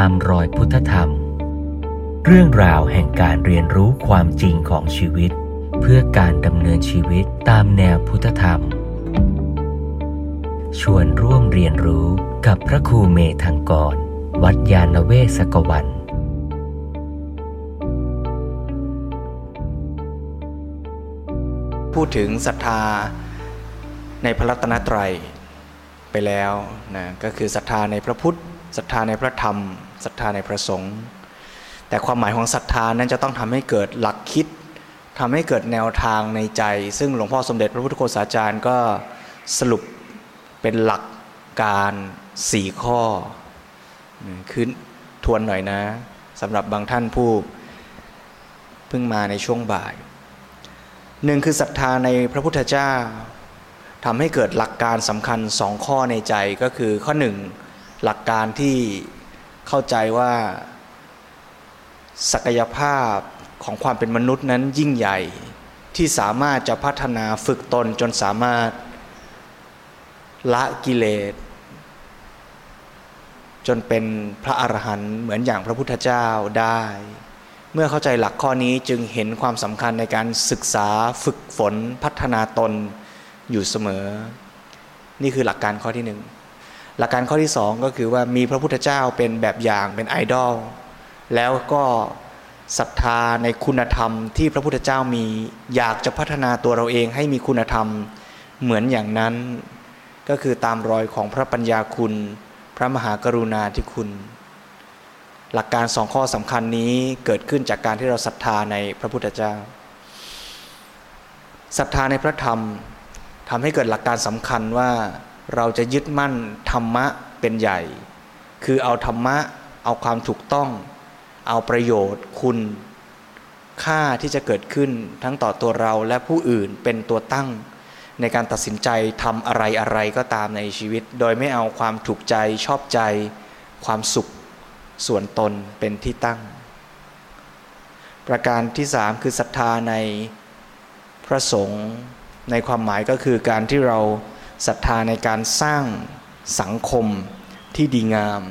ตามรอยพุทธธรรม เรื่องราวแห่งการเรียนรู้ความจริงของชีวิต เพื่อการดำเนินชีวิตตามแนวพุทธธรรม ชวนร่วมเรียนรู้กับพระครูเมธังกร วัดยาณเวศกวันพูดถึงศรัทธาในพระรัตนตรัยไปแล้วนะก็คือศรัทธาในพระพุทธ ศรัทธาในพระธรรมศรัทธาในพระสงฆ์แต่ความหมายของศรัทธานั้นจะต้องทำให้เกิดหลักคิดทำให้เกิดแนวทางในใจ ซึ่งหลวงพ่อสมเด็จพระพุทธโฆษาจารย์ก็สรุปเป็นหลักการสี่ข้อคือทวนหน่อยนะสำหรับบางท่านผู้เพิ่งมาในช่วงบ่ายหนึ่งคือศรัทธาในพระพุทธเจ้าทำให้เกิดหลักการสำคัญสองข้อในใจก็คือข้อหนึ่ง หลักการที่เข้าใจว่า ศักยภาพของความเป็นมนุษย์นั้นยิ่งใหญ่ ที่สามารถจะพัฒนาฝึกตนจนสามารถละกิเลส จนเป็นพระอรหันต์เหมือนอย่างพระพุทธเจ้าได้ เมื่อเข้าใจหลักข้อนี้จึงเห็นความสำคัญในการศึกษาฝึกฝนพัฒนาตนอยู่เสมอ นี่คือหลักการข้อที่หนึ่ง หลักการข้อที่สองก็คือว่ามีพระพุทธเจ้าเป็นแบบอย่างเป็นไอดอลแล้วก็ศรัทธาในคุณธรรมที่พระพุทธเจ้ามีอยากจะพัฒนาตัวเราเองให้มีคุณธรรมเหมือนอย่างนั้น ก็คือตามรอยของพระปัญญาคุณ พระมหากรุณาธิคุณ หลักการสองข้อสำคัญนี้เกิดขึ้นจากการที่เราศรัทธาในพระพุทธเจ้าศรัทธาในพระธรรมทำให้เกิดหลักการสำคัญว่า เราจะยึดมั่นธรรมะเป็นใหญ่ คือเอาธรรมะ เอาความถูกต้อง เอาประโยชน์คุณค่าที่จะเกิดขึ้นทั้งต่อตัวเราและผู้อื่นเป็นตัวตั้ง ในการตัดสินใจทำอะไรอะไรก็ตามในชีวิต โดยไม่เอาความถูกใจชอบใจ ความสุข ส่วนตนเป็นที่ตั้ง ประการที่สามคือศรัทธาในพระสงฆ์ในความหมายก็คือการที่เรา ศรัทธาในการสร้างสังคมที่ดีงาม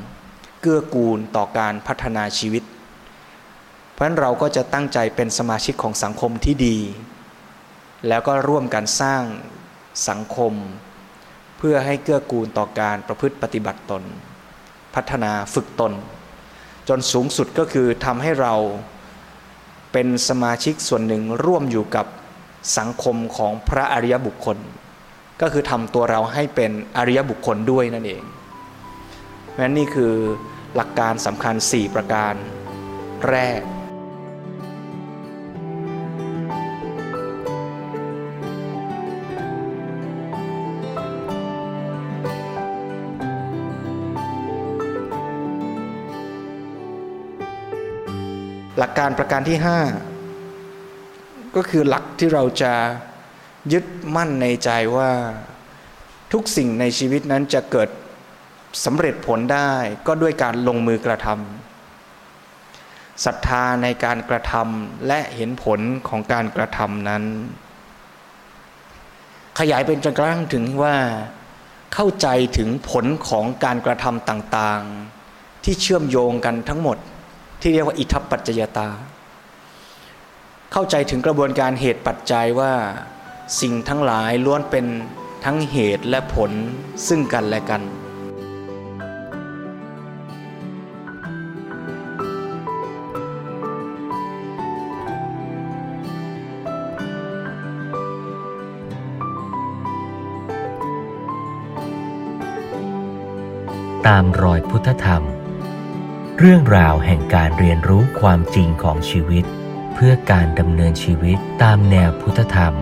เกื้อกูลต่อการพัฒนาชีวิต เพราะฉะนั้นเราก็จะตั้งใจเป็นสมาชิกของสังคมที่ดี แล้วก็ร่วมกันสร้างสังคม เพื่อให้เกื้อกูลต่อการประพฤติปฏิบัติตน พัฒนาฝึกตน จนสูงสุดก็คือทำให้เราเป็นสมาชิกส่วนหนึ่งร่วมอยู่กับสังคมของพระอริยบุคคล ก็คือทำตัวเราให้เป็นอริยบุคคลด้วยนั่นเองเพราะฉะนั้นนี่คือหลักการสำคัญ 4 ประการแรกหลักการประการที่ 5 ก็คือหลักที่เราจะ ยึดมั่นในใจว่าทุกสิ่งในชีวิตนั้นจะเกิดสำเร็จผลได้ก็ด้วยการลงมือกระทำศรัทธาในการกระทำและเห็นผลของการกระทำนั้น ขยายเป็นจนกระทั่งถึงว่า เข้าใจถึงผลของการกระทำต่างๆ ที่เชื่อมโยงกันทั้งหมด ที่เรียกว่าอิทัปปัจจยตา เข้าใจถึงกระบวนการเหตุปัจจัยว่า สิ่งทั้งหลายล้วนเป็นทั้งเหตุและผลซึ่งกันและกัน ตามรอยพุทธธรรม เรื่องราวแห่งการเรียนรู้ความจริงของชีวิต เพื่อการดำเนินชีวิตตามแนวพุทธธรรม